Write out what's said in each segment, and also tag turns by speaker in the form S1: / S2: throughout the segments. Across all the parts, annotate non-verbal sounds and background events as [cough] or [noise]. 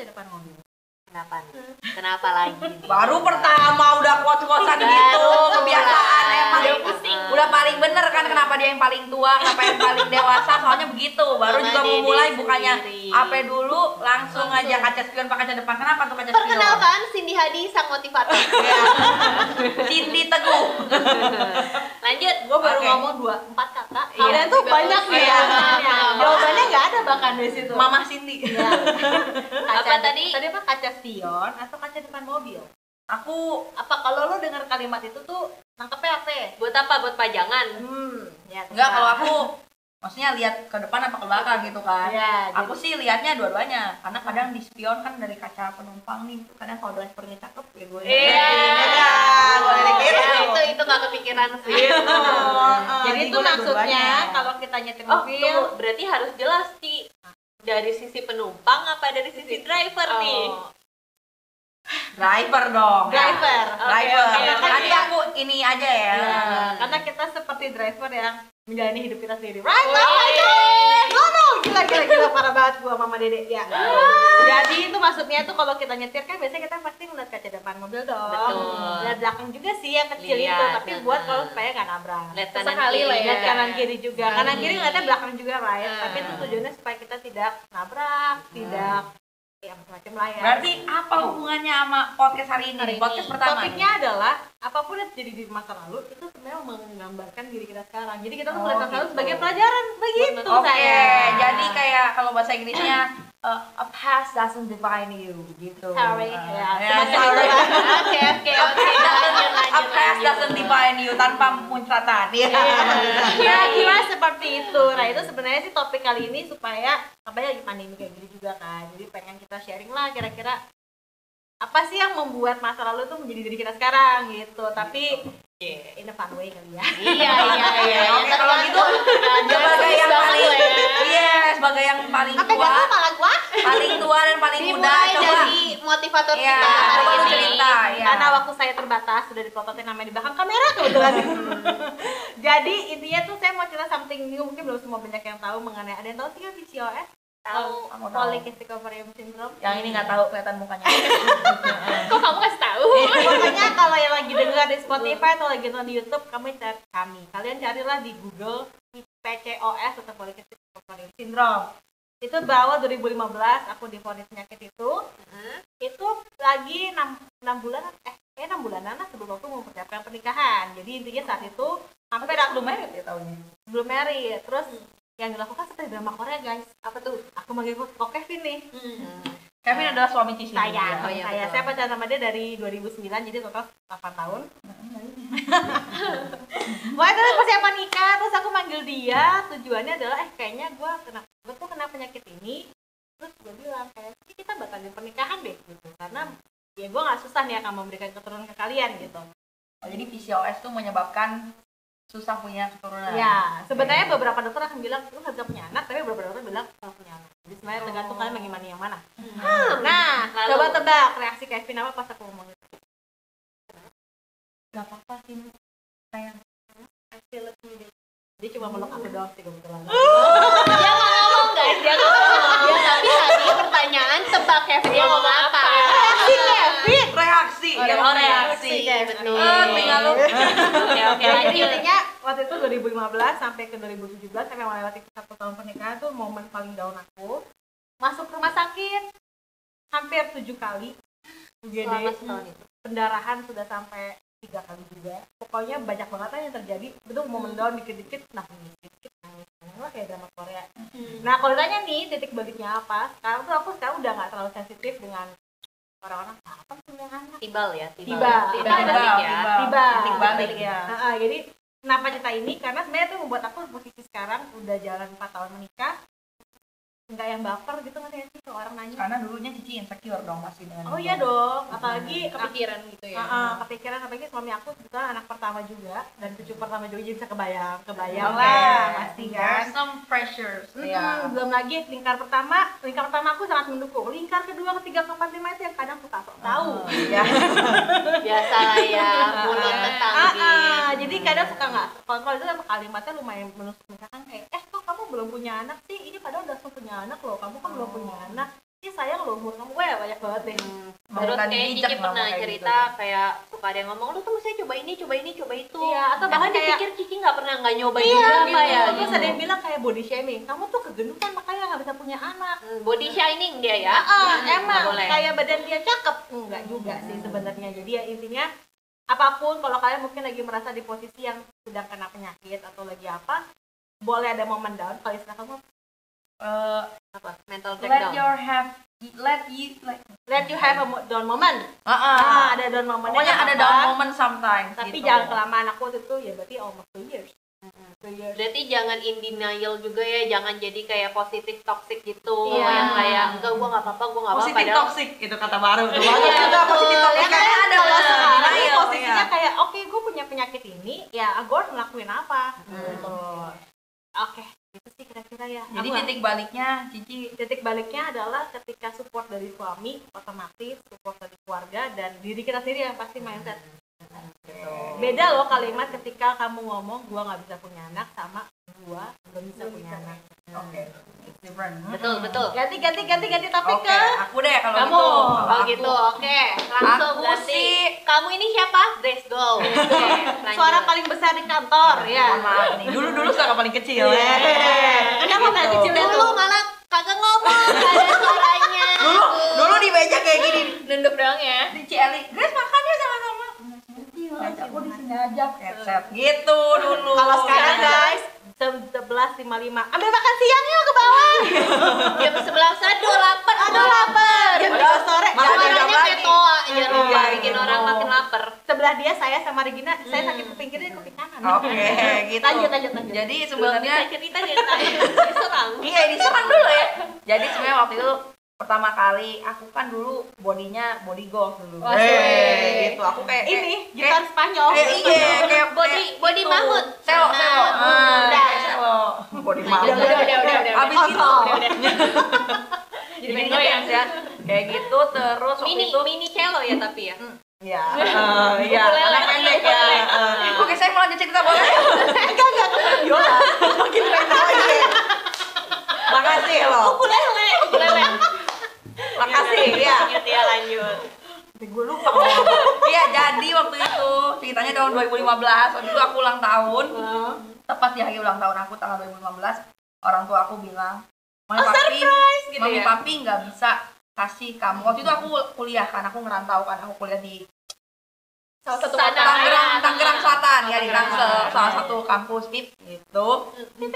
S1: kaca depan mobil
S2: Kenapa nih? Kenapa lagi? nih?
S3: Baru pertama udah kuat-kuatan gitu,
S2: mulai.
S3: kebiasaan emang.
S2: Udah pusing.
S3: Udah paling bener kan kenapa dia yang paling tua, kenapa yang paling dewasa, soalnya begitu. Baru
S2: Sama
S3: juga memulai bukannya apa dulu langsung aja kaca spion pakai kaca depan. Kenapa tuh kaca spion?
S2: Perkenalkan Cindy Hadi sang motivator. [laughs]
S3: Cindy Teguh.
S2: Lanjut.
S1: gue baru
S3: Oke.
S1: ngomong dua empat kata
S2: Iya,
S1: kalian tuh banyak nih
S2: Iya,
S1: ya
S2: maaf.
S1: jawabannya nggak ada bahkan di situ
S3: Mama Cindy.
S1: Ya. [laughs] Kaca
S2: Apa tadi?
S1: tadi apa kaca spion atau kaca depan mobil
S3: Aku
S1: apa kalau lo dengar kalimat itu tuh nangkepnya apa
S2: Buat apa? Buat pajangan.
S1: hmm ya
S3: enggak kalau aku maksudnya lihat ke depan apa ke belakang gitu kan.
S1: ya
S3: Aku sih lihatnya dua-duanya karena kadang di spion kan dari kaca penumpang nih kadang kalau drivernya cakep ya gue
S2: Iya.
S3: ya, boleh gitu.
S2: Ya, itu itu nggak kepikiran sih. [laughs]
S1: Gitu.
S3: Heeh,
S1: jadi itu maksudnya kalau kita nyetir
S2: Oh,
S1: mobil
S2: berarti harus jelas sih dari sisi penumpang apa dari sisi driver nih?
S1: Oh,
S3: driver dong.
S1: driver
S2: Oke,
S3: driver.
S2: oke, oke.
S3: Nanti aku ini aja ya.
S1: Ya, karena kita seperti driver yang menjalani hidup kita sendiri. Right? Oh my god. No, no. Gila, gila, gila. Parah banget gua mama dede. Ya. Jadi itu maksudnya tuh kalau kita nyetir kan biasanya kita pasti ngeliat kaca depan mobil dong.
S2: Betul.
S1: Lihat belakang juga sih yang kecil itu.
S2: Lihat,
S1: Tapi
S2: nah.
S1: buat kalau supaya nggak nabrak.
S2: Lihat kanan kiri
S1: lah ya. Lihat kanan kiri juga. Kanan kiri ngeliatnya belakang juga, right?
S2: Hmm.
S1: Tapi itu tujuannya supaya kita tidak nabrak, tidak ya macam-macam lah ya.
S3: Berarti apa hubungannya sama podcast hari ini?
S2: Hari ini.
S3: podcast pertama.
S1: Topiknya adalah apa pun yang terjadi di masa lalu itu sebenarnya menggambarkan diri kita sekarang. Jadi kita tuh
S3: Oh,
S1: melihat masa lalu
S3: gitu.
S1: sebagai pelajaran begitu
S3: Oke,
S1: saya.
S3: jadi kayak kalau bahasa Inggrisnya uh, a past doesn't define you gitu.
S1: Sorry.
S3: Uh,
S1: Ya,
S3: ya,
S1: semacam
S3: sorry.
S2: Oke oke
S3: A
S2: oke.
S3: past
S2: Lanjut
S3: doesn't- a past doesn't define you tanpa muncratan. [laughs] Ya.
S1: ya kira seperti itu. Nah itu sebenarnya sih topik kali ini supaya apa ya lagi pandemi kayak gini juga kan. Jadi pengen kita sharing lah kira-kira apa sih yang membuat masa lalu tuh menjadi diri kita sekarang gitu. Tapi in a fun way kali ya.
S2: Iya iya iya.
S3: Oke, [laughs] kalau gitu [laughs] sebagai yang paling iya, sebagai yang paling
S1: Apa
S3: tua,
S1: gak malah gua?
S3: paling tua dan paling muda coba
S2: dari motivator
S3: Iya,
S2: kita hari
S3: coba lu
S2: ini.
S3: cerita ya.
S1: Karena waktu saya terbatas sudah diplototin namanya di belakang kamera kebetulan. [laughs] Jadi intinya tuh saya mau cerita something new mungkin belum semua banyak yang tahu mengenai ada yang tahu sih PCOS?
S2: Tahu.
S3: Tahu.
S1: Polycystic ovarian syndrome.
S3: yang ini nggak tahu kelihatan mukanya. [laughs]
S2: Kok kamu kasih tahu? [laughs]
S1: Pokoknya kalau yang lagi dengar di Spotify atau lagi nonton di YouTube, kamu cari kami. Kalian carilah di Google PCOS atau Polycystic ovarian syndrome. Itu bahwa 2015 aku divonis penyakit itu. Itu lagi 6, 6 bulan eh eh 6 bulanan lah sebelum aku mempersiapkan pernikahan. Jadi intinya saat itu hampir aku
S3: belum merit ya tahunnya.
S1: belum married. Terus yang dilakukan seperti drama Korea guys. Apa tuh? Aku manggil kok Kevin nih.
S3: Kevin adalah suami Cici.
S1: Saya,
S2: Oh, iya,
S1: saya,
S2: betul.
S1: saya pacaran sama dia dari 2009 jadi total 8 tahun. Pokoknya itu persiapan nikah, terus aku manggil dia, tujuannya adalah eh kayaknya gue kena gue tuh kena penyakit ini, terus gue bilang kayak "Ini kita batalin pernikahan deh gitu, karena ya gue nggak susah nih akan memberikan keturunan ke kalian gitu.
S3: Oh, jadi PCOS tuh menyebabkan susah punya keturunan.
S1: Ya, sebenarnya beberapa dokter akan bilang lu nggak bisa punya anak, tapi beberapa dokter bilang kalau punya anak. Jadi sebenarnya tergantung kalian bagaimana yang mana. Nah,
S2: Lalu?
S1: coba tebak reaksi Kevin apa pas aku ngomong itu.
S3: Gak apa-apa sih. Sayang.
S1: Dia cuma meluk aku doang sih kebetulan. [laughs]
S2: Dia nggak ngomong guys, dia nggak ngomong. Dia tapi tadi pertanyaan tebak Kevin dia ngomong apa?
S1: Reaksi.
S2: Oh,
S3: Dia mau
S2: reaksi,
S3: reaksi.
S2: betul.
S3: Eh, tinggal lu.
S2: Oke oke
S1: jadi
S2: lanjut.
S1: intinya waktu itu 2015 sampai ke 2017 sampai melewati satu tahun pernikahan tuh momen paling down aku. Masuk rumah sakit hampir tujuh kali. UGD pendarahan sudah sampai tiga kali juga. Pokoknya banyak banget yang terjadi. Itu momen down dikit-dikit nangis, dikit nangis. Lah kayak drama Korea. Nah kalau ditanya nih titik baliknya apa? Sekarang tuh aku sekarang udah nggak terlalu sensitif dengan orang-orang apa punya anak.
S2: Tibal ya, tibal.
S1: Tiba.
S2: Tiba
S1: Tiba.
S2: balik ya.
S1: Tiba.
S3: Titik balik ya.
S1: Nah, ah, jadi kenapa cerita ini? Karena sebenarnya itu membuat aku posisi sekarang udah jalan 4 tahun menikah nggak yang baper gitu nggak sih kalau orang nanya
S3: Karena dulunya Cici insecure dong masih dengan
S1: oh iya dong apalagi
S2: Kepikiran gitu ya.
S1: Ah, ah, kepikiran apalagi suami aku kebetulan anak pertama juga dan cucu pertama juga jadi bisa kebayang kebayang
S3: Oke.
S1: lah pasti kan
S3: There's some pressures.
S1: Mm-mm,
S3: Iya.
S1: belum lagi lingkar pertama lingkar pertama aku sangat mendukung lingkar kedua ketiga keempat lima itu yang kadang suka sok tahu [laughs]
S3: Ya.
S2: Biasa lah ya, mulut
S1: Ah,
S2: tetanggi.
S1: ah, jadi kadang suka nggak kontrol itu kalimatnya lumayan menusuk misalkan kayak eh kok kamu belum punya anak sih padahal udah langsung punya anak loh kamu kan belum
S2: Oh.
S1: punya anak Ih sayang lo umur kamu ya banyak banget deh.
S2: Terus
S3: Bukan
S2: kayak Cici pernah
S3: kayak
S2: cerita
S3: gitu.
S2: kayak suka ada yang ngomong lu tuh mesti coba ini, coba ini, coba itu.
S1: Iya, atau
S2: bahkan
S1: bahkan kayak-
S2: dipikir Cici nggak pernah nggak nyoba
S1: Iya,
S2: juga
S1: gitu.
S2: kayak
S1: Terus
S2: gitu.
S1: ada yang bilang kayak body shaming. Kamu tuh kegendutan makanya nggak bisa punya anak.
S2: Hmm, Body shining dia ya.
S1: Ah,
S2: Hmm,
S1: emang
S2: boleh.
S1: kayak badan dia cakep. Enggak juga sih sebenarnya. Jadi ya intinya apa pun kalau kalian mungkin lagi merasa di posisi yang sedang kena penyakit atau lagi apa, boleh ada momen down. Kalau istilah kamu
S3: Eh,
S2: apa? Mental
S3: let
S2: breakdown.
S3: your have let you like
S1: let you have a mo- down moment.
S3: Ah, ah.
S1: Ah, ada down moment.
S3: pokoknya ada down moment sometimes
S1: Tapi
S3: gitu.
S1: jangan kelamaan aku waktu itu ya berarti almost two years.
S2: Berarti jangan in denial juga ya, jangan jadi kayak positif toxic gitu
S1: Iya.
S2: yang kayak enggak gua nggak apa-apa, gua nggak apa-apa
S3: positif
S2: padahal
S3: toxic itu kata baru tuh
S1: Iya,
S3: juga positif
S1: betul.
S3: toxic
S1: Ya kan?
S3: kayaknya ada loh
S1: sekarang nih
S3: denial,
S1: posisinya
S3: iya.
S1: kayak oke gue punya penyakit ini ya gue harus ngelakuin apa
S3: Hmm.
S1: gitu oke itu sih kira-kira ya
S3: jadi
S1: Aku-
S3: titik baliknya Cici?
S1: Titik baliknya adalah ketika support dari suami otomatis support dari keluarga dan diri kita sendiri yang pasti mindset.
S3: Gitu
S1: beda loh kalimat ketika kamu ngomong gua nggak bisa punya anak sama gua belum bisa punya anak
S3: oke different
S2: betul betul.
S1: ganti ganti ganti ganti topik
S3: oke
S1: ke
S3: aku deh kalau
S1: Kamu.
S3: gitu
S2: Oh
S3: Kalau
S2: gitu,
S3: aku-
S2: oke. Langsung
S3: Aku
S2: ganti.
S3: sih-
S2: Kamu ini siapa? Grace Go. Oke, lanjut.
S1: suara paling besar di kantor ya
S3: mohon maaf nih dulu dulu suara paling kecil
S1: Iya.
S3: ya
S1: Kenapa
S3: Gitu.
S1: paling kecil
S2: dulu malah kagak ngomong, gak ada suaranya.
S3: dulu dulu di meja kayak gini [laughs]
S2: nunduk doang ya.
S3: di Cieli Grace makan ya sama-sama Ngajak aku di sini aja headset gitu dulu
S1: Kalau sekarang
S3: Ya.
S1: guys, 11.55 Ambil makan siang yuk ke bawah [laughs]
S2: Jam sebelah aduh lapar.
S1: Aduh lapar Jam
S3: Padahal
S1: 3 sore
S2: Suaranya
S3: lagi.
S2: kayak toa aja lupa
S3: Iya,
S2: bikin
S3: gitu.
S2: orang makin lapar.
S1: Sebelah dia saya sama Regina Saya sakit kuping kiri, kuping kanan
S3: Oke, [laughs] gitu.
S1: Lanjut, lanjut, lanjut
S3: Jadi
S2: bisa cerita dari tadi [laughs] diserang.
S3: iya diserang dulu ya. Jadi sebenarnya waktu itu pertama kali aku kan dulu bodinya body golf dulu.
S1: Oh,
S3: Eh,
S1: asik.
S3: gitu. Aku kayak
S1: Ini,
S3: kayak-
S1: gitar Spanyol
S3: kayak iya, kayak
S2: Body
S3: kayak
S2: body
S3: gitu.
S2: mamut.
S3: Seo, seo.
S2: Nah,
S3: Ah,
S2: udah.
S3: Body mamut.
S2: udah, udah, udah, udah.
S3: Abis itu [laughs] jadi dance ya. Kayak gitu terus
S2: Mini
S3: itu
S2: mini cello ya tapi ya.
S3: Iya, [laughs] eh, iya, karena pendek ya.
S2: Ukulele.
S3: eh. Oke, saya mau lanjut cerita boleh? [laughs]
S1: Enggak, enggak, biola Makin keren lagi
S3: Makasih loh.
S2: Ukulele.
S3: Makasih ya.
S2: Lanjut ya lanjut.
S1: Gue lupa
S3: Iya, jadi waktu itu ceritanya tahun 2015, waktu itu aku ulang tahun. Tepat di hari ulang tahun aku tanggal 2015, orang tua aku bilang, "Mami papi,
S2: gitu
S3: mami
S2: ya.
S3: papi nggak bisa kasih kamu." Waktu itu aku kuliah kan, aku ngerantau kan, aku kuliah di
S1: Salah satu
S2: Sana.
S1: kota
S3: Tangerang, Tangerang Selatan ya di
S2: Tangerang.
S3: Tangsel, salah satu kampus tip gitu.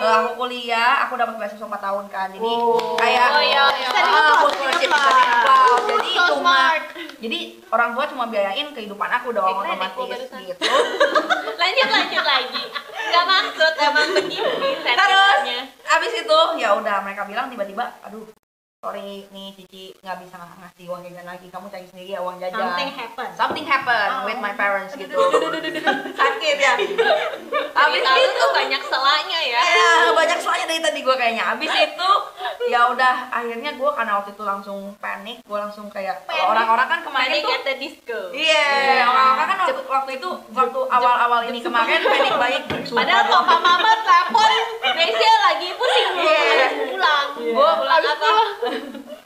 S3: Aku kuliah, aku dapat beasiswa 4 tahun kan. Jadi
S1: Oh.
S3: kayak
S2: Oh, iya,
S3: jadi orang tua cuma biayain kehidupan aku dong
S2: kok
S3: otomatis gitu. [laughs]
S2: Lanjut lanjut lagi. Gak maksud emang begini
S3: Terus abis itu ya udah mereka bilang tiba-tiba, aduh sorry nih Cici nggak bisa ng- ngasih uang jajan lagi, kamu cari sendiri ya uang jajan.
S1: Something happen
S3: Something happened
S1: Oh.
S3: with my parents gitu. Sakit ya. [laughs] Abis itu
S2: tuh banyak selanya ya.
S3: ya banyak soalnya dari tadi gue kayaknya. Abis itu ya udah akhirnya gue karena waktu itu langsung panik, gue langsung kayak
S2: Panik.
S3: orang-orang kan kemarin
S2: Panic
S3: tuh
S2: at the disco.
S3: Iya, orang-orang kan waktu, waktu itu waktu awal-awal ini kemarin panik baik.
S2: Padahal papa mama telepon, Gracia lagi pusing belum
S3: Iya.
S2: pulang.
S3: Gua
S2: pulang apa?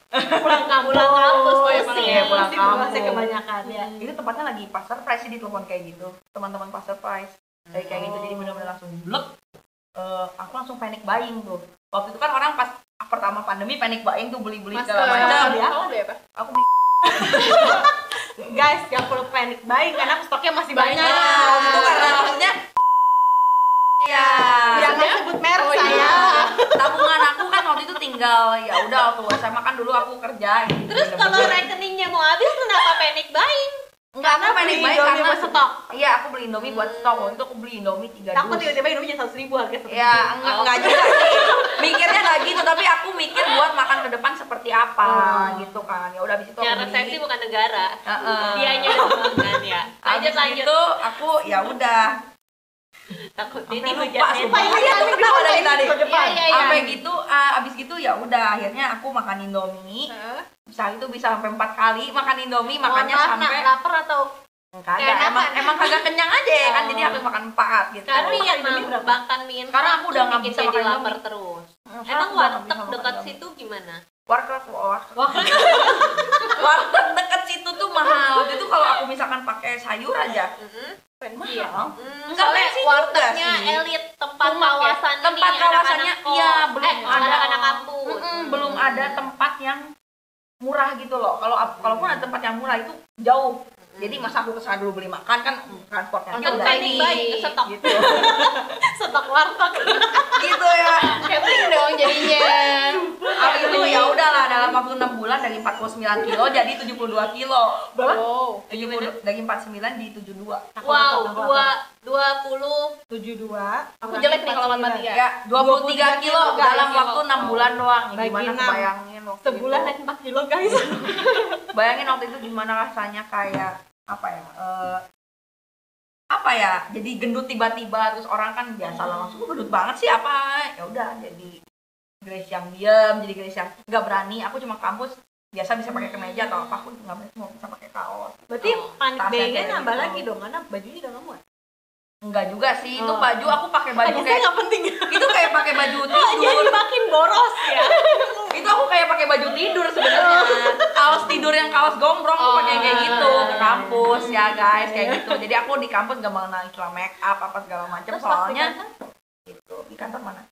S1: Pulang kampus
S2: Pulang kampus,
S1: Oh,
S2: pusing.
S3: Iya, pulang kampus.
S1: kebanyakan ya
S3: Itu tempatnya lagi pas surprise sih di telepon kayak gitu. Teman-teman pas surprise. Kayak kayak gitu jadi benar-benar langsung blek. Eh, aku langsung panic buying tuh. Waktu itu kan orang pas pertama pandemi panic buying tuh beli-beli segala macam.
S1: Ya.
S2: Kamu beli apa?
S3: Aku beli [laughs]
S1: Guys, gak perlu panic buying karena stoknya masih banyak
S3: banyak. Itu karena maksudnya Iya.
S1: Jangan sebut merek
S2: Oh, iya.
S1: saya
S3: tabungan aku kan waktu itu tinggal ya udah waktu SMA kan dulu aku kerja gitu.
S2: Terus kalau
S3: Bener-bener.
S2: rekeningnya mau habis kenapa panic buying?
S3: Enggak, aku
S1: beli
S3: buying
S1: Indomie
S3: karena
S1: buat stok.
S3: Iya, aku beli Indomie buat stok. Waktu itu aku beli Indomie 3
S1: Takut
S3: dus.
S1: tiba-tiba Indomie jadi 100 ribu harga satu
S3: Ya, enggak,
S2: Oh.
S3: enggak juga sih. Mikirnya enggak gitu, tapi aku mikir buat makan ke depan seperti apa
S1: Oh.
S3: gitu kan. Ya udah habis itu aku
S2: Yang
S3: beli.
S2: resepsi bukan negara.
S3: Heeh.
S2: Dianya doang kan ya. Lanjut lanjut.
S3: itu aku ya udah
S2: Takutnya ini
S3: lupa,
S2: hujan
S3: sumpah.
S2: mental.
S3: Iya, aku ketawa dari tadi.
S1: ke depan.
S2: Iya, iya, iya.
S3: Sampai gitu, ah, abis gitu ya udah akhirnya aku makan Indomie.
S2: Heeh.
S3: Bisa itu bisa sampai empat kali makan Indomie, makanya
S2: Oh, karena
S3: sampai
S2: lapar atau
S3: kagak
S2: Keenakan.
S3: emang emang kagak kenyang aja ya kan
S2: Oh.
S3: jadi harus makan empat gitu.
S2: karena
S1: berapa?
S2: makan mie
S3: Karena aku udah
S2: bikin
S3: bisa
S2: jadi
S3: makan
S2: lapar terus. Emang warteg dekat situ gimana?
S3: warteg warteg warteg [laughs] deket situ tuh mahal waktu itu kalau aku misalkan pakai sayur aja
S2: ya.
S3: Mahal
S2: Hmm,
S3: Enggak
S2: soalnya
S3: fancy juga
S2: wartegnya elit tempat
S3: Cuma ya,
S2: kawasan ini,
S3: tempat
S2: anak-anak
S3: kawasannya, iya, belum
S2: eh,
S3: ada.
S2: anak-anak kampus.
S3: Mm-mm, belum ada tempat yang murah gitu loh. Kalau kalaupun ada tempat yang murah itu jauh jadi masa aku ke sana dulu beli makan kan transportnya
S1: Untuk
S3: udah ini
S1: buying, stok.
S3: gitu. [laughs]
S1: Stok warteg. [laughs]
S3: Gitu ya.
S2: Camping dong jadinya.
S3: Habis itu ya udahlah dalam waktu 6 bulan dari 49 kilo jadi 72 kilo.
S2: wow.
S3: 70 dari 49 di 72.
S2: wow dua dua puluh.
S1: Tujuh dua.
S2: Aku jelek nih kalau matematika
S3: Ya, 23 kilo
S1: kilo,
S3: dalam waktu 6 bulan doang. Ya, gimana
S1: enam.
S3: bayangin waktu
S1: sebulan naik empat kilo guys. [laughs]
S3: Bayangin waktu itu gimana rasanya kayak apa ya? eh, apa ya? Jadi gendut tiba-tiba terus orang kan biasa lah langsung "Lu gendut banget sih apa? Ya udah jadi Grace yang diem, jadi Grace yang nggak berani. Aku cuma kampus biasa bisa pakai kemeja atau apa aku nggak berani mau bisa pakai kaos.
S1: berarti
S2: Oh,
S1: panik nambah
S3: gitu.
S1: lagi dong karena bajunya udah muat
S3: Enggak juga sih, itu
S1: Oh.
S3: baju aku pakai baju kayak
S1: penting
S3: itu kayak pakai baju [laughs]
S1: jadi
S3: tidur.
S1: makin boros ya
S3: kayak pakai baju tidur sebenarnya. Kaos tidur yang kaos gombrong aku pakai kayak
S2: Oh.
S3: gitu ke kampus ya guys, kayak gitu. Jadi aku di kampus gak mengenal istilah make up apa segala macam soalnya gitu. Di kantor mana?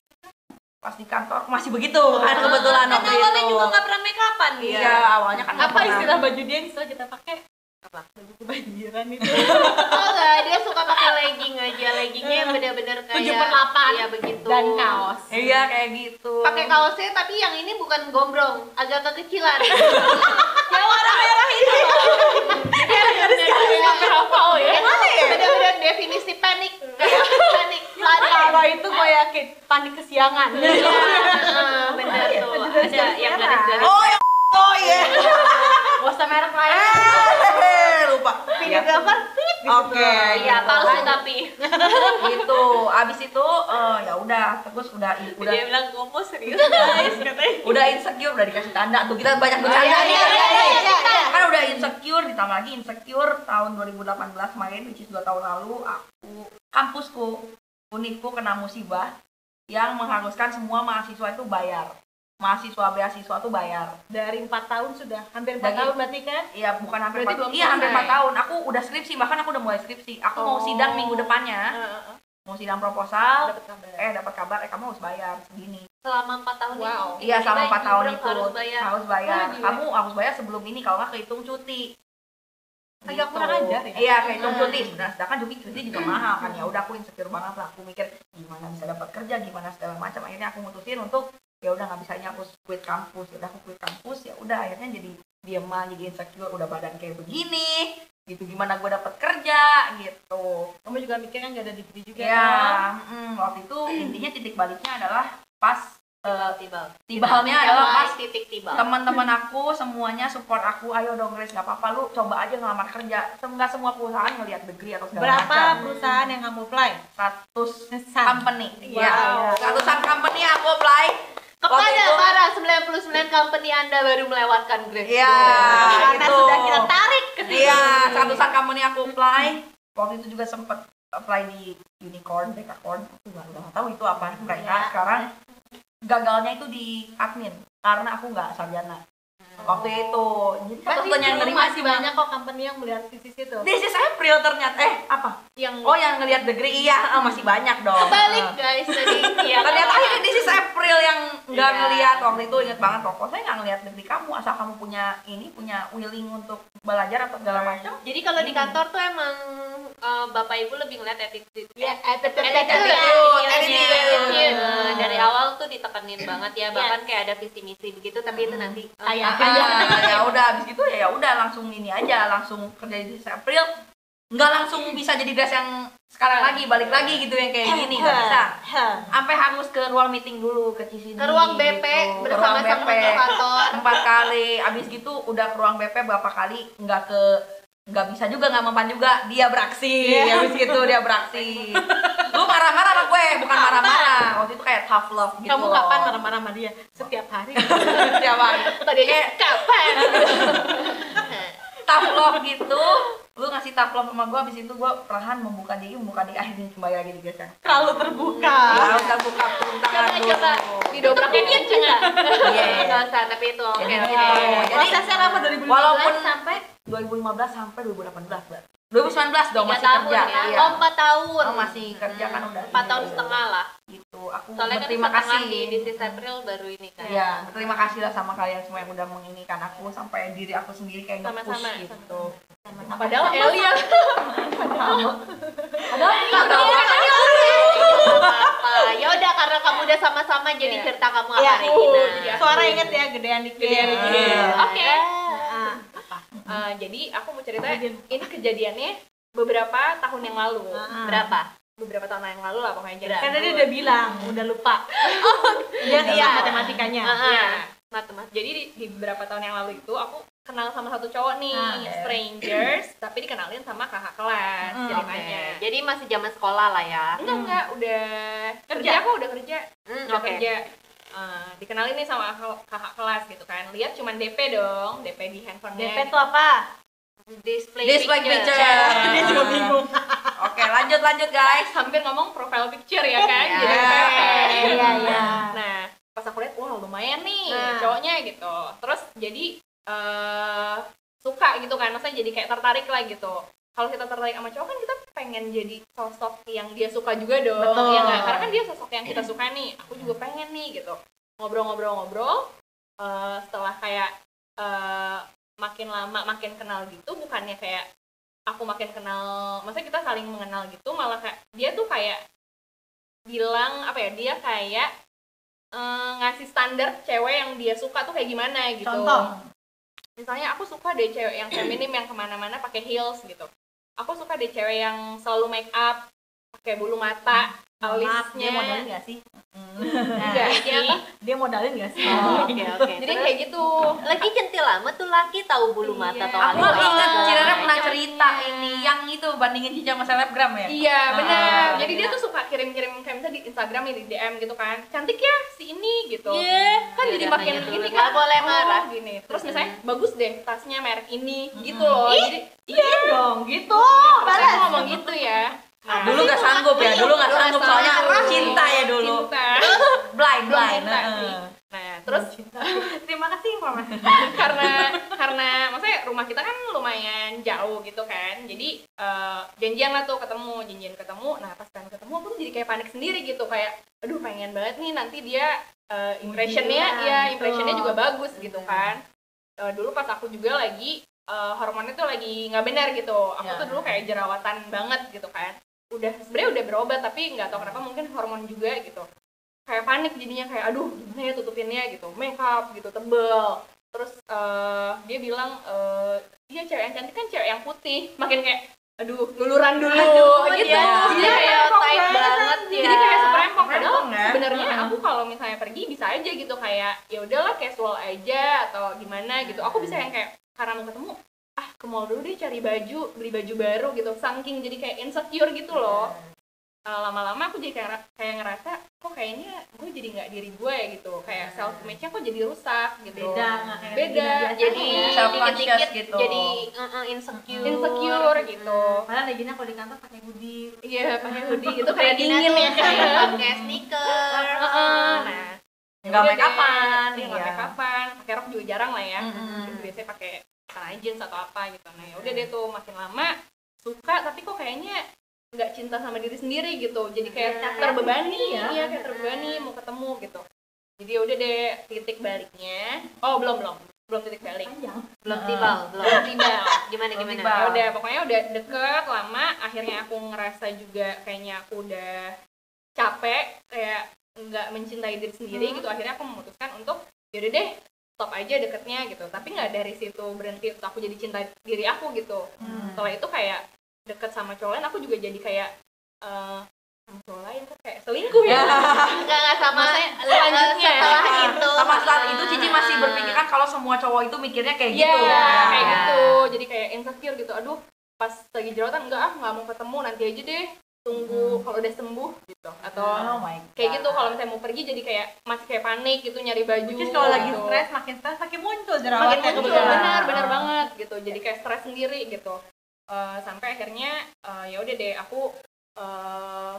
S3: Pas di kantor masih begitu kan kebetulan
S2: kan
S3: waktu
S2: awalnya
S3: itu.
S2: juga nggak pernah make upan dia
S3: Iya, awalnya kan
S1: apa istilah baju dia yang setelah kita pakai apa baju kebanjiran itu.
S2: Oh enggak dia suka pakai legging aja. Leggingnya yang bener-bener kayak
S1: Tujuh per delapan.
S2: iya begitu.
S1: Dan kaos.
S3: Iya, kayak gitu.
S2: pakai kaosnya tapi yang ini bukan gombrong agak kekecilan. [laughs]
S1: Yang warna merah itu
S2: sampai hafal ya.
S1: Mana ya?
S2: bener-bener definisi panik panik
S1: kalau itu gue yakin panik kesiangan.
S2: Iya, heeh, bener tuh. Ada yang garis-garis.
S3: Oh, yang Oh iya.
S1: gak usah merek lain.
S3: Eh, lupa.
S1: videographer
S3: Oke,
S2: iya
S3: gitu.
S2: palsu tapi.
S3: Gitu. Abis itu eh, ya udah terus udah udah
S2: dia bilang kamu serius guys katanya.
S3: Udah insecure udah dikasih tanda. Tuh kita banyak bercanda
S2: iya,
S3: nih.
S2: iya, iya, iya, iya.
S3: kan udah insecure ditambah lagi insecure tahun 2018 kemarin which is 2 tahun lalu aku kampusku unitku kena musibah yang mengharuskan semua mahasiswa itu bayar mahasiswa beasiswa tuh bayar
S1: dari empat tahun sudah hampir empat tahun berarti kan
S3: Iya bukan hampir
S2: Berarti
S3: empat
S2: belum
S3: iya hampir
S2: selesai.
S3: empat tahun aku udah skripsi bahkan aku udah mulai skripsi aku mau
S1: Oh.
S3: sidang minggu depannya mau sidang proposal
S1: dapat kabar
S3: eh dapat kabar eh kamu harus bayar segini
S2: selama empat tahun
S1: Wow.
S2: itu
S3: Iya selama empat tahun itu
S2: harus bayar
S3: harus bayar.
S1: Oh, gila.
S3: Kamu harus bayar sebelum ini kalau nggak kehitung cuti.
S1: Agak kurang ajar ya?
S3: Iya kehitung
S2: Hmm.
S3: cuti. Nah, sedangkan cuti cuti juga mahal kan ya. Udah aku insecure banget lah. Aku mikir gimana bisa dapat kerja, gimana segala macam. Akhirnya aku mutusin untuk ya udah nggak bisanya aku quit kampus. Ya udah aku quit kampus ya udah akhirnya jadi diem aja jadi insecure. Udah badan kayak begini gitu. Gimana gue dapat kerja gitu.
S1: Kamu juga mikir kan gak ada degree juga
S3: ya
S1: kan?
S3: mm, waktu itu intinya titik baliknya adalah pas eh,
S2: tibal.
S3: tibalnya adalah pas
S2: titik tibal
S3: teman-teman aku semuanya support aku ayo dong Grace nggak apa-apa lu coba aja ngelamar kerja. Nggak semua perusahaan ngelihat degree atau segala
S1: berapa
S3: macam.
S1: perusahaan yang kamu apply?
S3: 100
S1: San.
S3: company.
S1: Wow.
S3: ya ratusan company aku apply
S2: kepada
S3: itu-
S2: para 99 company anda baru melewatkan Grace
S3: Iya,
S1: karena
S3: gitu.
S1: sudah kita tarik. Ke
S3: iya ratusan company aku apply. Waktu itu juga sempet apply di unicorn decacorn aku nggak nggak tahu itu apa. Mereka
S1: Iya.
S3: sekarang gagalnya itu di admin. Karena aku nggak sarjana waktu itu jadi
S1: Berarti
S3: satu-satunya yang
S1: belum
S3: nerima
S1: masih banyak kok company yang melihat sisi situ
S3: This is April ternyata. Eh, apa?
S2: yang
S3: Oh, yang ngelihat degree iya, ah, masih banyak dong.
S2: kebalik
S3: Ah.
S2: guys tadi [laughs] ya
S3: Ternyata akhirnya this is April yang nggak
S2: Iya.
S3: ngelihat waktu itu inget banget pokoknya saya nggak ngelihat degree kamu asal kamu punya ini punya willing untuk belajar atau segala macam.
S2: jadi kalau di kantor tuh emang eh, bapak ibu lebih ngeliat attitude
S1: ya
S2: attitude
S3: attitude,
S2: ya,
S3: attitude.
S2: attitude.
S1: Hmm.
S2: dari awal tuh ditekenin banget ya bahkan kayak ada visi misi begitu tapi itu nanti eh,
S1: Kayak-
S3: Ah, ya udah habis gitu ya ya udah langsung ini aja langsung kerja di April nggak langsung bisa jadi dress yang sekarang lagi balik lagi gitu yang kayak gini nggak bisa sampai harus ke ruang meeting dulu ke Cisini
S2: ke ruang BP
S3: gitu.
S2: Bersama
S3: ruang
S2: sama
S3: BP.
S2: kantor
S3: empat kali abis gitu udah ke ruang BP berapa kali nggak ke nggak bisa juga nggak mempan juga. Dia beraksi.
S1: Iya.
S3: habis gitu dia beraksi. Lu marah-marah sama gue bukan marah-marah. Waktu itu kayak tough love gitu
S1: kamu kapan marah-marah sama dia? Setiap hari. [laughs]
S3: Setiap hari.
S2: Tadi kapan? [laughs]
S3: Tough love gitu lu ngasih taklop sama gue abis itu gue perlahan membuka diri membuka diri akhirnya kembali lagi di geser
S1: terlalu terbuka
S3: Lalu terbuka turun tangan dulu
S2: coba didobraknya kenceng nggak?
S3: Iya.
S2: Nggak usah, tapi itu oke
S3: gitu. Jadi
S1: prosesnya apa 2015
S3: walaupun
S1: sampai
S3: 2015 sampai 2018 Mbak. 2019 dong masih
S2: tahun
S3: kerja
S2: ya?
S3: iya.
S2: Oh empat tahun.
S3: Oh, masih kerja kan udah
S2: Empat tahun setengah lah.
S3: gitu aku
S2: Soalnya kan
S3: berterima
S2: setengah
S3: kasih
S2: di di sisa April baru ini kan.
S3: Iya, berterima kasih lah sama kalian semua yang udah menginikan aku sampai diri aku sendiri kayak nge-push
S2: Sama-sama,
S3: gitu.
S2: Padahal Eli yang
S3: Padahal enggak tahu.
S2: apa. Ya udah karena kamu udah sama-sama jadi
S1: Iya.
S2: cerita kamu
S1: Iya,
S2: apa Regina.
S1: suara inget ya gedean dikit
S4: Gedean dikit.
S2: Iya.
S4: Oke. Eh, jadi aku mau cerita ini kejadiannya beberapa tahun yang lalu.
S1: ah.
S2: Berapa?
S4: Beberapa tahun yang lalu lah pokoknya. Jadi
S1: Karena dia udah bilang, udah lupa. Dia
S4: Iya.
S1: iya matematikanya.
S2: Ah, ah.
S4: Iya, matemat. Jadi di, di beberapa tahun yang lalu itu aku kenal sama satu cowok nih,
S1: Ah,
S4: strangers, tapi dikenalin sama kakak kelas
S1: Hmm,
S4: ceritanya.
S2: Jadi masih zaman sekolah lah ya.
S4: Enggak enggak, udah
S1: Kerja?
S4: kerja aku udah kerja,
S2: Hmm,
S4: udah
S2: Oke.
S4: kerja. Eh, dikenalin nih sama kakak, kakak kelas gitu kan. Lihat cuman DP dong, DP di handphonenya.
S1: DP itu apa?
S2: Display,
S3: Display
S2: picture.
S3: picture. [laughs]
S1: Dia juga bingung.
S3: Lanjut lanjut guys.
S4: hampir ngomong profile picture ya [laughs] kan
S2: Iya.
S4: jadi.
S1: Iya, iya.
S4: nah pas aku lihat wah lumayan nih
S1: Nah.
S4: cowoknya gitu terus jadi eh suka gitu kan maksudnya jadi kayak tertarik lah gitu kalau kita tertarik sama cowok kan kita pengen jadi sosok yang dia suka juga dong
S1: Betul.
S4: ya nggak? karena kan dia sosok yang kita suka nih aku juga pengen nih gitu ngobrol-ngobrol-ngobrol eh, setelah kayak eh, makin lama makin kenal gitu bukannya kayak aku makin kenal maksudnya kita saling mengenal gitu malah kayak dia tuh kayak bilang apa ya dia kayak eh, ngasih standar cewek yang dia suka tuh kayak gimana gitu.
S1: Contoh.
S4: misalnya aku suka deh cewek yang feminim yang ke mana-mana pakai heels gitu. Aku suka deh cewek yang selalu make up pakai bulu mata
S1: Maaf, dia modalin
S4: alisnya
S1: gak sih?
S4: enggak sih
S1: Dia modalin gak sih?
S2: Oh, Oke oke.
S4: jadi
S2: Terus,
S4: kayak gitu
S2: lagi centil amat tuh laki tahu bulu mata
S4: Iya.
S2: atau
S3: Aku
S2: alis.
S3: ingat Cirera pernah cerita ini yang itu bandingin cincin sama selebgram ya.
S4: Iya
S3: Ah,
S4: benar. Jadi
S2: iya.
S4: dia tuh suka kirim-kirim kayak misalnya di Instagram di DM gitu kan. Cantik ya si ini gitu.
S2: Iya.
S4: Kan
S2: Ya,
S4: jadi makin ini
S2: Nggak
S4: kan.
S2: boleh
S4: oh,
S2: marah.
S4: gini. Terus misalnya bagus deh tasnya merek ini gitu loh. Jadi
S1: Iya dong, gitu. Balas.
S4: aku ngomong gitu ya. Nah,
S3: Dulu gak sanggup ya, dulu gak
S2: Dulu nggak
S3: sanggup soalnya cinta ya dulu.
S4: cinta. [laughs]
S3: Blind, blind.
S4: cinta
S3: heeh.
S4: sih. Nah, terus [laughs]
S1: Terima kasih informasi. [laughs]
S4: karena karena maksudnya rumah kita kan lumayan jauh gitu kan jadi eh, janjian lah tuh ketemu janjian ketemu nah pas kan ketemu aku tuh jadi kayak panik sendiri gitu kayak aduh pengen banget nih nanti dia eh, impressionnya
S1: Ujian,
S4: ya
S1: gitu.
S4: impressionnya juga bagus gitu kan Eh, dulu pas aku juga lagi eh, hormonnya tuh lagi nggak benar gitu aku
S3: Ya.
S4: tuh dulu kayak jerawatan banget gitu kan udah sebenarnya udah berobat tapi nggak tahu kenapa mungkin hormon juga gitu. Kayak panik jadinya kayak aduh gimana ya tutupinnya? gitu. Makeup gitu tebel. Terus eh, dia bilang eh dia cewek yang cantik kan cewek yang putih. Makin kayak aduh luluran dulu
S2: Aduh,
S4: gitu.
S2: dia
S4: jadi
S2: dia
S4: kayak
S2: kayak tight banget. ya.
S4: jadi kayak seperempok padahal
S3: Rempong ya?
S4: sebenarnya
S3: Heeh.
S4: aku kalau misalnya pergi bisa aja gitu. Kayak ya udahlah casual aja atau gimana gitu. Aku bisa yang kayak karena mau ketemu ke mall dulu deh cari baju beli baju baru gitu. Saking jadi kayak insecure gitu loh. Uh, lama-lama aku jadi kayak, kayak ngerasa kok kayaknya gue jadi nggak diri gue ya? gitu. Kayak self image-nya kok jadi rusak gitu.
S1: Beda, nggak kayak
S4: Beda,
S2: jadi dikit-dikit
S3: gitu.
S2: jadi uh, uh, insecure.
S4: Insecure gitu.
S1: Padahal Regina kalau di kantor pakai hoodie.
S4: iya pakai hoodie. Gitu kayak dingin ya. kayak
S2: pakai sneaker [laughs]
S4: Heeh, nah
S3: Nggak make upan,
S4: Iya, nggak
S3: iya.
S4: make upan pakai rok juga jarang lah ya.
S3: Mm-mm.
S4: biasanya pakai celana jeans atau apa gitu nah ya udah deh tuh makin lama suka tapi kok kayaknya nggak cinta sama diri sendiri gitu jadi kayak
S2: Hmm.
S4: terbebani
S1: ya.
S4: iya kayak terbebani mau ketemu gitu jadi ya udah deh titik baliknya oh belum belum belum titik balik
S1: Panjang.
S2: belum
S3: Ah.
S2: tiba belum
S4: tiba
S2: gimana
S3: Belum
S2: gimana
S3: tiba.
S4: ya udah pokoknya udah deket lama akhirnya aku ngerasa juga kayaknya aku udah capek kayak nggak mencintai diri sendiri
S2: Hmm.
S4: gitu akhirnya aku memutuskan untuk yaudah deh stop aja deketnya gitu. Tapi nggak dari situ berhenti terus aku jadi cinta diri aku gitu.
S3: Hmm.
S4: setelah itu kayak deket sama cowok lain aku juga jadi kayak eh sama cowok lain kok kayak selingkuh ya. [laughs]
S2: Nggak nggak sama
S4: Maksudnya selanjutnya.
S2: setelah itu.
S3: Sama saat itu Cici masih berpikir kan kalau semua cowok itu mikirnya kayak
S4: Iya,
S3: gitu.
S4: kayak
S2: Ya.
S4: gitu. Jadi kayak insecure gitu. Aduh pas lagi jerawatan enggak ah nggak mau ketemu nanti aja deh tunggu kalau udah sembuh gitu. Atau
S3: Oh
S4: kayak gitu kalau misalnya mau pergi jadi kayak masih kayak panik gitu nyari baju
S1: Which kalau lagi
S4: gitu.
S1: stres, makin stres makin muncul
S4: makin
S1: jerawatnya
S4: muncul
S1: kebetulan.
S4: benar benar banget gitu. Jadi kayak stres sendiri gitu. Eh, sampai akhirnya eh, ya udah deh aku eh,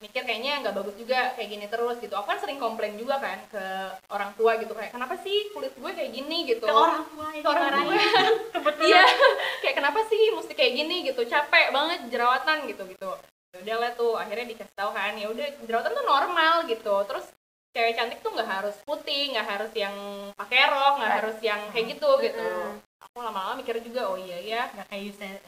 S4: mikir kayaknya nggak bagus juga kayak gini terus gitu. Aku kan sering komplain juga kan ke orang tua gitu kayak kenapa sih kulit gue kayak gini? gitu.
S1: Ke orang tua
S4: ke orang tua. [laughs] Iya. [laughs] Kayak kenapa sih mesti kayak gini? gitu. Capek banget jerawatan gitu gitu. Ya udah lah tuh akhirnya dikasih tahu kan ya udah jerawatan tuh normal gitu terus cewek cantik tuh nggak harus putih nggak harus yang pakai rok nggak harus yang kayak gitu gitu aku lama-lama mikir juga oh iya ya
S1: nggak kayak Yuseri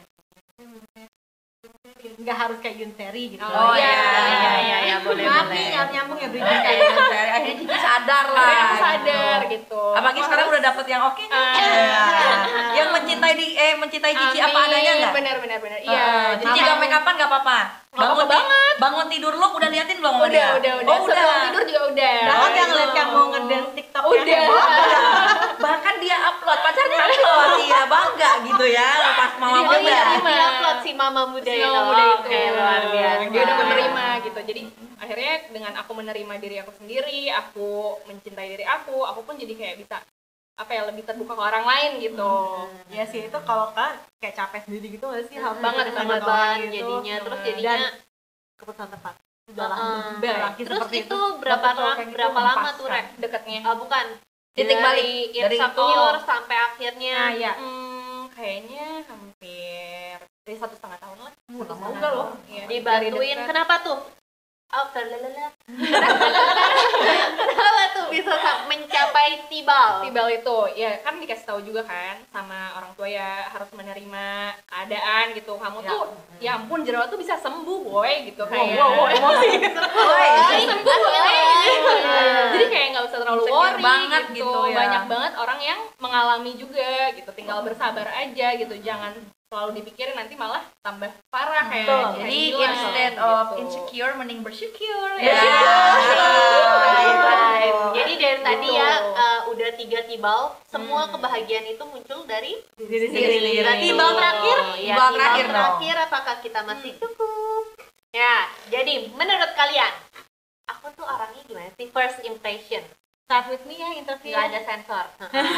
S1: nggak harus kayak Yunseri gitu
S4: Oh,
S3: Oh
S4: iya.
S3: iya iya iya iya boleh
S1: maaf
S3: boleh.
S1: nggak nyambung ya bridging kayak
S3: Yunseri. [laughs] akhirnya Cici sadar lah.
S4: akhirnya aku
S3: gitu.
S4: sadar gitu
S3: Apalagi sekarang udah dapet yang oke.
S4: Ah. [laughs]
S3: Ya. Yang mencintai di eh mencintai Cici apa adanya enggak?
S4: benar benar benar
S3: Iya,
S4: iya
S3: Cici gak make upan gak apa-apa.
S4: Nggak
S3: Bangun ti- bangun tidur lo udah liatin belum sama
S4: udah
S3: dia?
S4: udah udah
S3: Oh,
S4: sebelum
S3: udah.
S4: tidur juga udah
S1: bahkan
S3: Oh,
S1: yang lihat kamu ngedance TikTok
S4: Udah. [laughs]
S3: Bahkan dia upload, pacarnya upload [laughs] iya bangga gitu ya pas mama
S4: Dia
S3: muda.
S4: menerima.
S2: Di upload si mama muda
S4: Si
S2: itu.
S4: mama muda itu
S2: Oke, luar biasa.
S4: dia udah menerima gitu jadi akhirnya dengan aku menerima diri aku sendiri aku mencintai diri aku aku pun jadi kayak bisa apa ya lebih terbuka ke orang lain gitu.
S1: Ya sih itu kalau kan kayak capek sendiri gitu nggak sih? Harus
S4: Banget, banget,
S1: orang gitu.
S2: jadinya terus
S1: Dan
S2: jadinya
S1: keputusan tepat. Udahlah
S2: Heeh.
S1: laki
S2: terus
S1: seperti
S2: itu berapa
S1: Waktu cowok
S2: la-
S1: kayak gitu
S2: berapa lama tuh Rek?
S4: dekatnya
S2: Ah, bukan.
S3: Titik
S2: dari
S3: balik. Dari-
S2: insecure
S3: oh.
S2: sampai akhirnya.
S1: Nah ya
S4: hmm, kayaknya hampir dari satu setengah tahun lah.
S1: Udah mau enggak loh.
S4: iya.
S2: dibantuin. kenapa tuh? Oh [laughs] kenapa bisa sa- mencapai tibal.
S4: Tibal itu ya kan dikasih tahu juga kan sama orang tua ya harus menerima keadaan gitu. Kamu
S1: Ya.
S4: tuh ya ampun jerawat tuh bisa sembuh boy gitu. Kayak
S1: wow, wow, emosi. [laughs]
S3: Woi,
S4: sembuh boy. jadi kayak nggak usah terlalu worry
S3: banget
S4: gitu,
S3: gitu ya.
S4: banyak banget orang yang mengalami juga gitu. Tinggal bersabar aja gitu. Jangan selalu dipikirin nanti malah tambah parah kayak
S1: Betul.
S3: Jadi
S4: hilang,
S3: instead of
S4: gitu.
S3: insecure mending bersyukur.
S2: Ya.
S3: Ya.
S2: Right, right. Jadi dari tadi
S4: Gitu.
S2: ya uh, udah tiga tibal, semua
S3: Hmm.
S2: kebahagiaan itu muncul dari
S1: diri
S3: Diri sendiri.
S2: Berarti
S3: Gitu.
S2: tibal terakhir,
S3: Tibal
S2: ya, tibal
S3: terakhir
S2: terakhir apakah kita masih cukup? Ya, jadi menurut kalian, aku tuh orangnya gimana sih? First impression,
S1: start with me ya interview
S2: nggak ada sensor.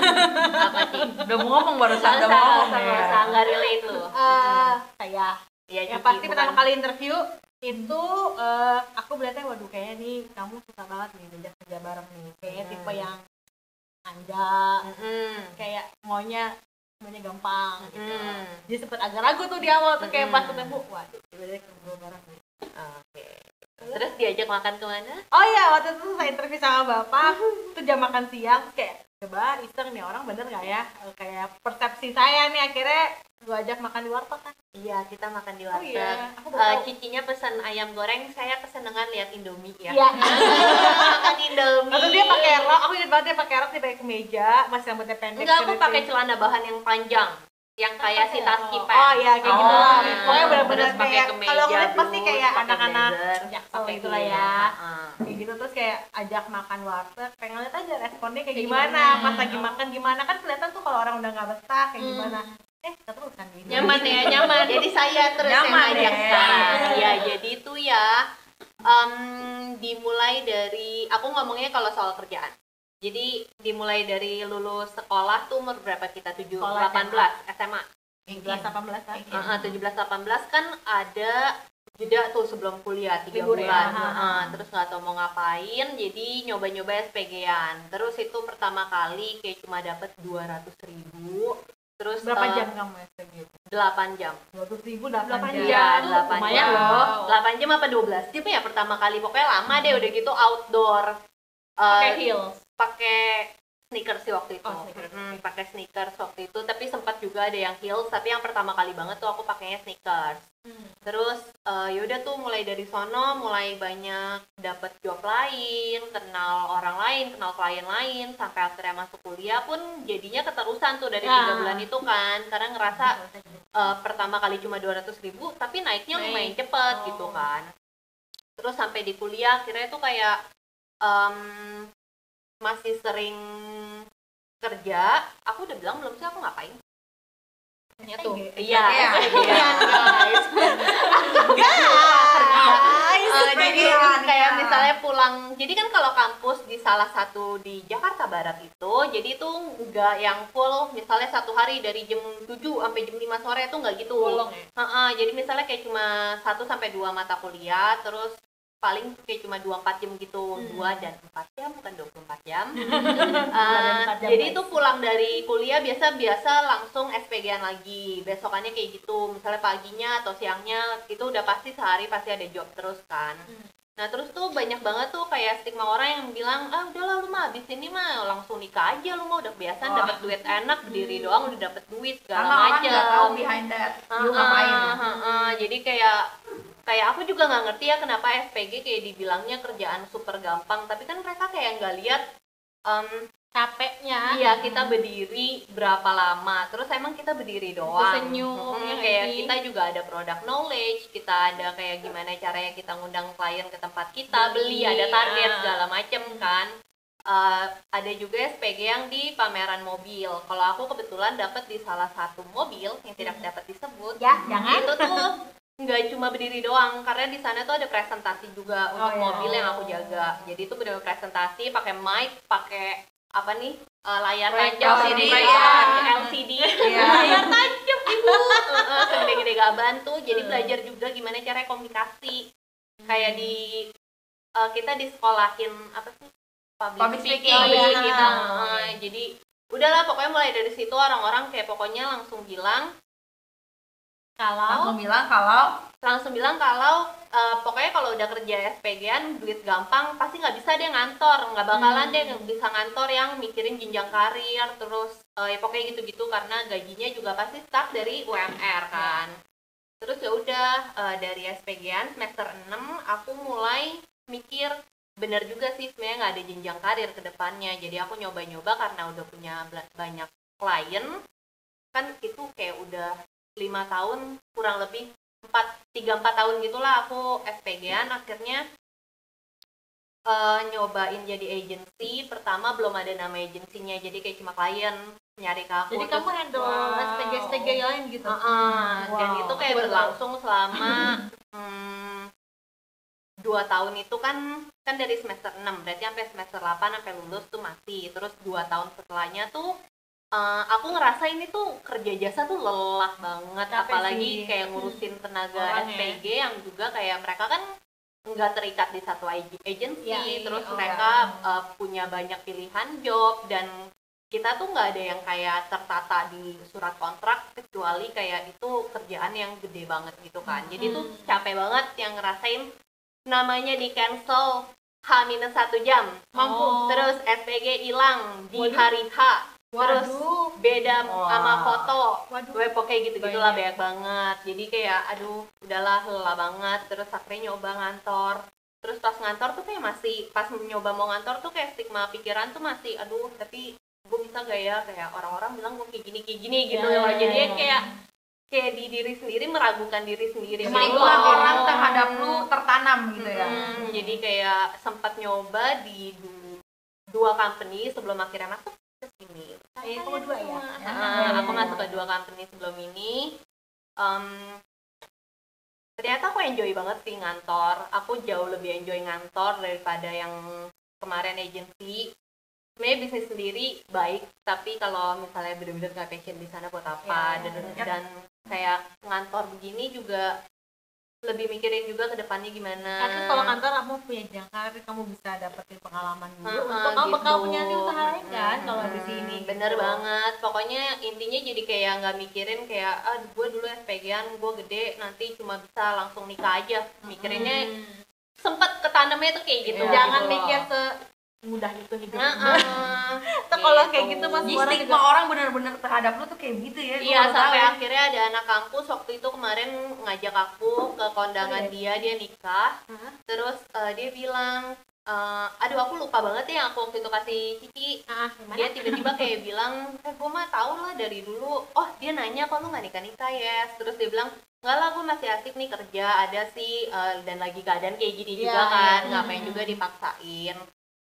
S2: [laughs] Apa sih?
S3: Udah mau ngomong barusan
S2: Nggak
S3: udah
S2: usah,
S3: mau
S2: nggak
S3: ngomong
S2: usah, nggak
S3: ya.
S2: relate lu.
S1: Eh, saya
S2: Ya,
S1: ya pasti
S2: bukan.
S1: pertama kali interview itu eh, aku melihatnya waduh kayaknya nih kamu susah banget nih diajak kerja bareng nih kayaknya
S2: Hmm.
S1: tipe yang anja
S2: Mm-mm.
S1: kayak maunya semuanya gampang gitu jadi sempet agak ragu tuh di awal tuh kayak pas
S2: Hmm.
S1: ketemu waduh tiba-tiba kerja bareng nih
S2: Oke. Terus diajak makan ke mana?
S1: oh iya waktu itu saya interview sama bapak itu jam makan siang kayak coba iseng nih orang bener nggak ya kayak persepsi saya nih akhirnya gua ajak makan di warteg kan
S2: Iya, kita makan di
S1: Oh
S2: warteg.
S1: iya, aku baru
S2: Eh, cicinya pesan ayam goreng, saya kesenangan lihat Indomie ya.
S1: iya [laughs]
S2: makan Indomie.
S1: Waktu dia pakai rok, aku ingat banget dia pakai rok, dia pakai kemeja, masih rambutnya pendek.
S2: Enggak, aku pakai celana bahan yang panjang. Yang kayak si Taski
S1: Oh, oh iya kayak gitu
S3: Oh,
S1: lah.
S3: iya.
S1: Pokoknya benar-benar
S2: Terus
S1: kayak kalau ngeliat pasti kayak anak-anak jaksel
S2: pakai
S1: gitu lah ya.
S2: Heeh.
S1: Kayak gitu terus kayak ajak makan warteg, pengen lihat aja responnya kayak,
S4: Kayak
S1: gimana.
S4: gimana.
S1: Pas lagi makan gimana kan kelihatan tuh kalau orang udah nggak betah kayak
S2: Hmm.
S1: gimana. Eh, keterusan gitu.
S2: Nyaman ya, nyaman. Jadi saya terus
S3: Nyaman
S2: yang ngajak
S3: ya.
S2: sekarang. Ya, jadi itu ya em, dimulai dari aku ngomongnya kalau soal kerjaan. Jadi dimulai dari lulus sekolah tuh umur berapa kita? 7
S1: Sekolah
S2: 18 SMA.
S1: 17 18 kan.
S2: Heeh, 17 18 kan ada jeda tuh sebelum kuliah tiga
S1: Libur ya.
S2: bulan
S1: Ha,
S2: Heeh, terus nggak tahu mau ngapain jadi nyoba-nyoba SPG-an terus itu pertama kali kayak cuma dapet 200 ribu terus
S1: Berapa
S2: eh,
S1: jam kamu SPG?
S2: 8 jam
S1: 200 ribu 8
S4: Delapan
S1: jam.
S2: 8
S1: Lumayan
S2: jam.
S1: loh.
S2: 8 jam apa 12 jam ya pertama kali pokoknya lama deh udah gitu outdoor Eh,
S4: pakai heels
S2: pakai sneakers sih waktu itu
S4: Oh, sneakers.
S2: Hmm, pakai sneakers waktu itu tapi sempat juga ada yang heels tapi yang pertama kali banget tuh aku pakainya sneakers
S4: Hmm.
S2: terus eh, yaudah tuh mulai dari sono mulai banyak dapat job lain kenal orang lain kenal klien lain sampai akhirnya masuk kuliah pun jadinya keterusan tuh dari tiga
S1: Ya.
S2: bulan itu kan karena ngerasa eh, pertama kali cuma 200 ribu tapi naiknya
S4: Naik.
S2: lumayan cepet
S4: Oh.
S2: gitu kan terus sampai di kuliah akhirnya tuh kayak em, masih sering kerja aku udah bilang belum sih aku ngapain?
S4: Nya tuh
S2: iya.
S3: Iya.
S2: iya. Guys. [laughs]
S1: Guys,
S2: Eh, jadi
S3: Kepedean,
S2: kayak
S3: ya.
S2: misalnya pulang. Jadi kan kalau kampus di salah satu di Jakarta Barat itu jadi itu nggak yang full misalnya satu hari dari jam 7 sampai jam 5 sore itu nggak gitu.
S4: Bolong ya?
S2: Jadi misalnya kayak cuma 1 sampai dua mata kuliah terus paling kayak cuma 2-4 jam gitu
S1: Hmm.
S2: dua dan 4 jam bukan 24 jam
S1: dan
S2: Eh,
S1: empat jam,
S2: jadi
S1: guys.
S2: itu pulang dari kuliah biasa biasa langsung SPG-an lagi besokannya kayak gitu misalnya paginya atau siangnya itu udah pasti sehari pasti ada job terus kan
S1: Hmm.
S2: nah terus tuh banyak banget tuh kayak stigma orang yang bilang ah udahlah lu mah abis ini mah langsung nikah aja lu mah udah kebiasaan
S3: Wah.
S2: dapat duit enak berdiri doang udah dapat duit segala
S3: karena orang
S2: macam
S3: nggak tahu behind that you ngapain
S2: Ah, ah, ah. jadi kayak kayak aku juga nggak ngerti ya kenapa SPG kayak dibilangnya kerjaan super gampang tapi kan mereka kayak nggak lihat em,
S1: capeknya.
S2: Iya. Kita berdiri berapa lama terus emang kita berdiri doang.
S4: senyum,
S2: Mm,
S4: ya nggak
S2: kayak kita juga ada product knowledge kita ada kayak gimana caranya kita ngundang klien ke tempat kita beli,
S4: Beli,
S2: ada target
S4: ah.
S2: segala macem kan. Eh, ada juga SPG yang di pameran mobil. Kalau aku kebetulan dapat di salah satu mobil yang tidak dapat disebut.
S1: Ya jangan.
S2: Itu tuh [laughs] nggak cuma berdiri doang karena di sana tuh ada presentasi juga untuk
S1: iya.
S2: mobil yang aku jaga jadi itu benar presentasi pakai mic pakai apa nih eh, layar tancap
S3: LCD, ya.
S2: LCD
S3: Iya.
S2: layar [laughs] tancap ibu Heeh, segede-gede gaban tuh jadi
S1: Hmm.
S2: belajar juga gimana cara komunikasi kayak di eh, kita disekolahin apa sih public,
S3: Public
S2: speaking,
S3: speaking,
S1: iya.
S2: speaking. Heeh, jadi udahlah pokoknya mulai dari situ orang-orang kayak pokoknya langsung bilang
S1: kalau
S3: langsung bilang kalau
S2: langsung bilang kalau eh, pokoknya kalau udah kerja SPG-an duit gampang pasti nggak bisa deh ngantor. Nggak bakalan deh nggak bisa ngantor yang mikirin jenjang karir terus eh, ya pokoknya gitu-gitu karena gajinya juga pasti start dari UMR kan. Terus ya udah eh, dari SPG-an semester 6 aku mulai mikir bener juga sih sebenarnya nggak ada jenjang karir ke depannya. Jadi aku nyoba-nyoba karena udah punya banyak klien kan itu kayak udah lima tahun kurang lebih. Empat tiga empat tahun gitulah aku SPG-an akhirnya eh, nyobain jadi agency. Pertama belum ada nama agensinya jadi kayak cuma klien nyari ke aku
S1: jadi
S2: terus-
S1: kamu handle
S2: Wow.
S1: SPG SPG lain gitu?
S2: Heeh, dan
S1: Wow.
S2: itu kayak berlangsung selama [laughs] hmm, dua tahun itu kan kan dari semester 6 berarti sampai semester 8 sampai lulus tuh masih. Terus dua tahun setelahnya tuh eh, aku ngerasa ini tuh kerja jasa tuh lelah banget
S1: Capek
S2: apalagi
S1: sih.
S2: kayak ngurusin tenaga
S4: Orang ya.
S2: SPG yang juga kayak mereka kan nggak terikat di satu ag- agency
S1: Iya,
S2: terus
S1: oh,
S2: mereka eh, punya banyak pilihan job dan kita tuh nggak ada yang kayak tertata di surat kontrak kecuali kayak itu kerjaan yang gede banget gitu kan jadi tuh capek banget yang ngerasain namanya di cancel H minus satu jam
S1: Mampu.
S4: Oh.
S2: terus SPG hilang di
S4: Waduh.
S2: hari H terus
S1: Waduh.
S2: beda
S3: Wah.
S2: sama foto
S1: Waduh.
S2: gue pokoknya gitu gitulah
S4: Banyak.
S2: banyak banget jadi kayak aduh udahlah lelah banget terus akhirnya nyoba ngantor terus pas ngantor tuh kayak masih pas nyoba mau ngantor tuh kayak stigma pikiran tuh masih aduh tapi gue bisa gak ya kayak orang-orang bilang gue kayak gini kayak gini gitu
S1: Ya,
S2: loh
S1: ya,
S2: jadi
S1: ya.
S2: kayak kayak di diri sendiri meragukan diri sendiri
S3: itulah
S2: kalau-
S3: orang terhadap lu tertanam gitu ya
S2: Mm, jadi kayak sempat nyoba di du- dua company sebelum akhirnya masuk ke sini.
S1: Eh, kamu dua ya? Ya,
S2: aku masuk ke dua company sebelum ini. Em, ternyata aku enjoy banget sih ngantor. Aku jauh lebih enjoy ngantor daripada yang kemarin agency. Sebenarnya bisnis sendiri baik, tapi kalau misalnya bener-bener nggak passion di sana buat apa
S1: Ya,
S2: dan, dan kayak ngantor begini juga lebih mikirin juga ke depannya gimana.
S1: Karena kalau kantor kamu punya jenjang karir, kamu bisa dapetin pengalaman dulu
S2: Heeh,
S1: untuk kamu bakal
S2: gitu.
S1: punya nanti usaha lain kan
S2: Hmm,
S1: kalau di sini.
S2: bener
S1: gitu.
S2: banget pokoknya intinya jadi kayak nggak mikirin kayak ah gue dulu SPG-an gue gede nanti cuma bisa langsung nikah aja mikirinnya sempet ketanamnya tuh kayak gitu
S3: Iya,
S1: Jangan
S2: gitu
S1: mikir se mudah itu hidup.
S2: Nah, ah, [laughs]
S1: Tuh kalau kayak gitu, Mas,
S3: jadi
S1: Orang
S3: stigma
S1: juga-
S3: orang bener-bener terhadap lu tuh kayak gitu ya
S2: Iya sampai
S3: tahu.
S2: akhirnya ada anak kampus waktu itu kemarin ngajak aku ke kondangan
S1: Iya.
S2: dia dia nikah
S1: Hah?
S2: terus eh, dia bilang eh, aduh aku lupa banget ya yang aku waktu itu kasih Cici
S1: Ah, gimana?
S2: dia tiba-tiba kayak bilang eh gue mah tau lah dari dulu oh dia nanya kok lu gak nikah nikah ya terus dia bilang nggak lah gue masih asik nih kerja ada sih eh, dan lagi keadaan kayak gini
S1: Iya,
S2: juga kan
S1: iya.
S2: ngapain juga dipaksain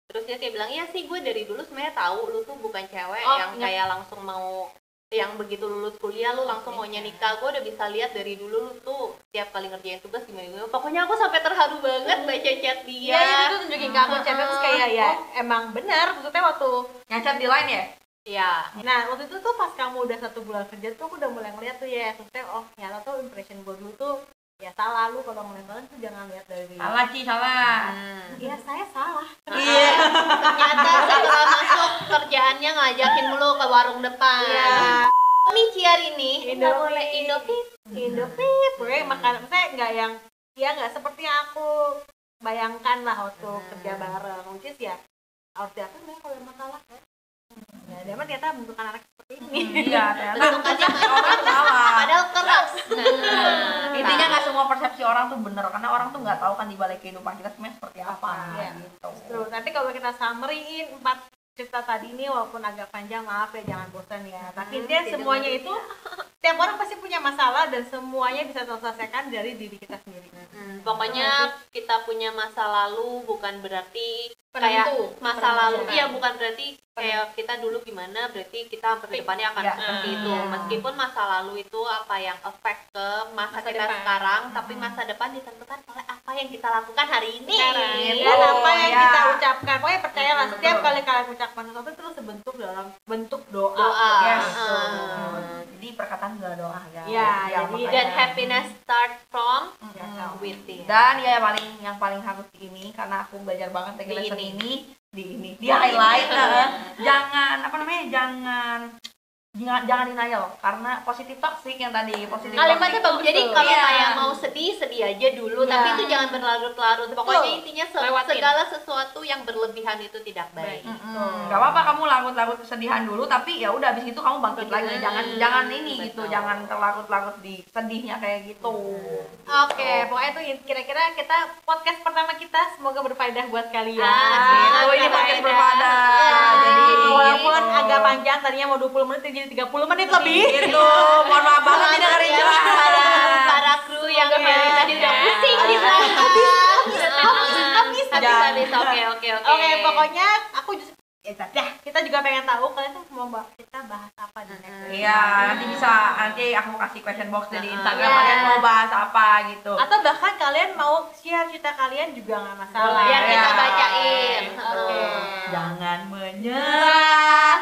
S2: terus dia kayak bilang iya sih gue dari dulu sebenarnya tahu lu tuh bukan cewek
S1: Oh,
S2: yang
S1: ingat.
S2: kayak langsung mau yang begitu lulus kuliah lu langsung maunya nikah. Gue udah bisa lihat dari dulu lu tuh setiap kali ngerjain tugas gimana gimana. Pokoknya aku sampai terharu banget baca chat dia.
S1: Iya, itu tuh tunjukin ke aku chatnya terus kayak ya [laughs] emang benar maksudnya waktu
S3: Nyacat di line ya?
S2: ya
S1: Nah, waktu itu tuh pas kamu udah satu bulan kerja tuh aku udah mulai ngeliat tuh ya, maksudnya oh ternyata tuh impression gue dulu tuh ya salah lu kalau ngeliat orang tuh jangan lihat dari
S3: Salah Ci, salah.
S2: Hmm.
S1: Iya, saya salah.
S3: Iya.
S2: ternyata setelah masuk kerjaannya ngajakin mulu ke warung depan
S1: Iya.
S2: nih ciar ini nggak
S1: Indomie.
S2: boleh Indomie
S1: Indomie, gue makan, maksudnya nggak yang ya nggak seperti yang aku bayangkan lah waktu kerja bareng, which is ya harus diatur memang kalau ada masalah. Ya, dia mah ternyata bentukan anak seperti ini.
S3: Iya, ternyata orang salah.
S2: padahal keras
S3: Nah, intinya nggak semua persepsi orang tuh bener karena orang tuh nggak tahu kan di balik kehidupan kita sebenarnya seperti apa
S1: Iya.
S3: gitu.
S1: True. Tapi kalau kita summary-in empat cerita tadi ini walaupun agak panjang maaf ya jangan bosan ya. Tapi dia semuanya itu [laughs] tiap orang pasti punya masalah dan semuanya bisa terselesaikan dari diri kita sendiri.
S2: Hmm, pokoknya kita punya masa lalu bukan berarti kayak
S4: Penentu.
S2: masa lalu
S1: Penentu.
S2: iya bukan berarti kayak kita dulu gimana berarti kita ke depannya akan
S3: Iya.
S2: seperti itu
S1: Iya.
S2: meskipun masa lalu itu apa yang efek ke masa,
S4: Masa
S2: kita
S4: depan.
S2: sekarang tapi masa depan ditentukan oleh apa yang kita lakukan hari ini
S4: Sekarang.
S3: Gitu.
S1: Dan apa yang
S3: ya.
S1: kita ucapkan, pokoknya percayalah
S3: Betul,
S1: setiap
S3: betul.
S1: kali kalian ucapkan sesuatu itu sebentuk dalam bentuk doa.
S2: doa
S3: Yes.
S2: Hmm.
S3: Jadi perkataan juga doa ya.
S1: Iya,
S3: Ya,
S1: jadi-
S3: makanya.
S2: dan happiness start from
S3: Mm-mm.
S2: within
S3: Dan ya yang paling yang paling harus di ini karena aku belajar banget lesson
S2: ini.
S3: ini di ini di highlight eh, jangan apa namanya jangan jangan jangan denial karena positif toxic yang tadi positif
S2: kalimatnya
S3: toxic
S2: bagus jadi kalau
S3: Iya.
S2: kayak mau sedih sedih aja dulu
S1: Iya.
S2: tapi itu jangan berlarut-larut pokoknya intinya se-
S4: Lewatin.
S2: segala sesuatu yang berlebihan itu tidak baik
S3: Mm-mm. Gak apa-apa kamu larut-larut kesedihan dulu tapi ya udah abis itu kamu bangkit lagi
S2: Hmm,
S3: jangan jangan ini gitu
S2: betul.
S3: jangan terlarut-larut di sedihnya kayak gitu
S1: Oke, pokoknya itu kira-kira kita podcast pertama kita semoga berfaedah buat kalian.
S2: Ah,
S3: gitu ini podcast
S2: berfaedah.
S1: Ya,
S3: jadi
S1: walaupun
S3: gitu.
S1: agak panjang tadinya mau 20 menit jadi 30 menit lebih.
S3: gitu mohon maaf banget
S2: ya para, para kru yang
S1: Semoga
S2: dari tadi udah
S1: ya.
S2: pusing di
S1: Habis, habis
S2: oke oke oke
S1: Oke, pokoknya aku just ya dah, kita juga pengen tahu kalian tuh mau bah- kita bahas apa di next.
S3: Iya, nanti bisa nanti aku kasih question box di Instagram
S1: iya.
S3: kalian mau bahas apa gitu.
S1: Atau bahkan kalian mau share cerita kalian juga nggak masalah.
S2: biar
S3: Iya.
S2: kita bacain
S1: Oke.
S3: Jangan menyerah.